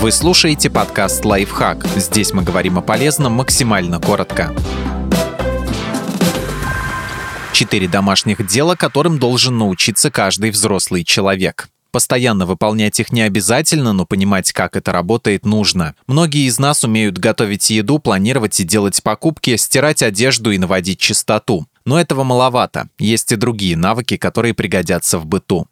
Вы слушаете подкаст «Лайфхак». Здесь мы говорим о полезном максимально коротко. Четыре домашних дела, которым должен научиться каждый взрослый человек. Постоянно выполнять их не обязательно, но понимать, как это работает, нужно. Многие из нас умеют готовить еду, планировать и делать покупки, стирать одежду и наводить чистоту. Но этого маловато. Есть и другие навыки, которые пригодятся в быту.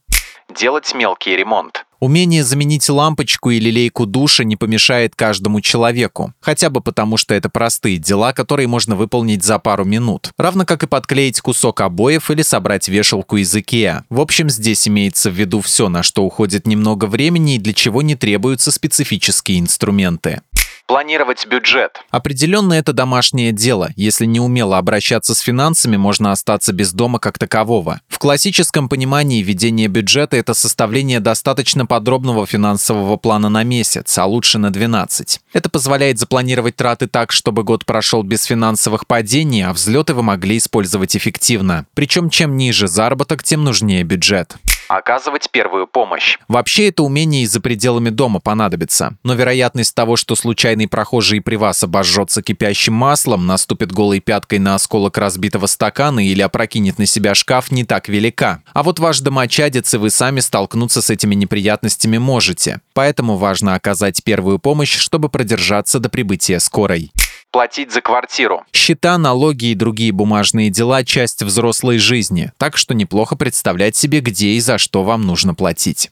Делать мелкий ремонт. Умение заменить лампочку или лейку душа не помешает каждому человеку. Хотя бы потому, что это простые дела, которые можно выполнить за пару минут. Равно как и подклеить кусок обоев или собрать вешалку из Икеа. В общем, здесь имеется в виду все, на что уходит немного времени и для чего не требуются специфические инструменты. Планировать бюджет. Определенно это домашнее дело. Если не умело обращаться с финансами, можно остаться без дома как такового. В классическом понимании ведение бюджета – это составление достаточно подробного финансового плана на месяц, а лучше на 12. Это позволяет запланировать траты так, чтобы год прошел без финансовых падений, а взлеты вы могли использовать эффективно. Причем чем ниже заработок, тем нужнее бюджет оказывать первую помощь. Вообще это умение и за пределами дома понадобится. Но вероятность того, что случайный прохожий при вас обожжется кипящим маслом, наступит голой пяткой на осколок разбитого стакана или опрокинет на себя шкаф, не так велика. А вот ваш домочадец и вы сами столкнуться с этими неприятностями можете. Поэтому важно оказать первую помощь, чтобы продержаться до прибытия скорой платить за квартиру. Счета, налоги и другие бумажные дела – часть взрослой жизни, так что неплохо представлять себе, где и за что вам нужно платить.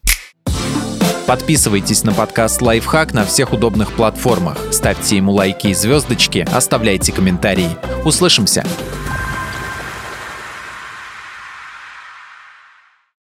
Подписывайтесь на подкаст «Лайфхак» на всех удобных платформах, ставьте ему лайки и звездочки, оставляйте комментарии. Услышимся!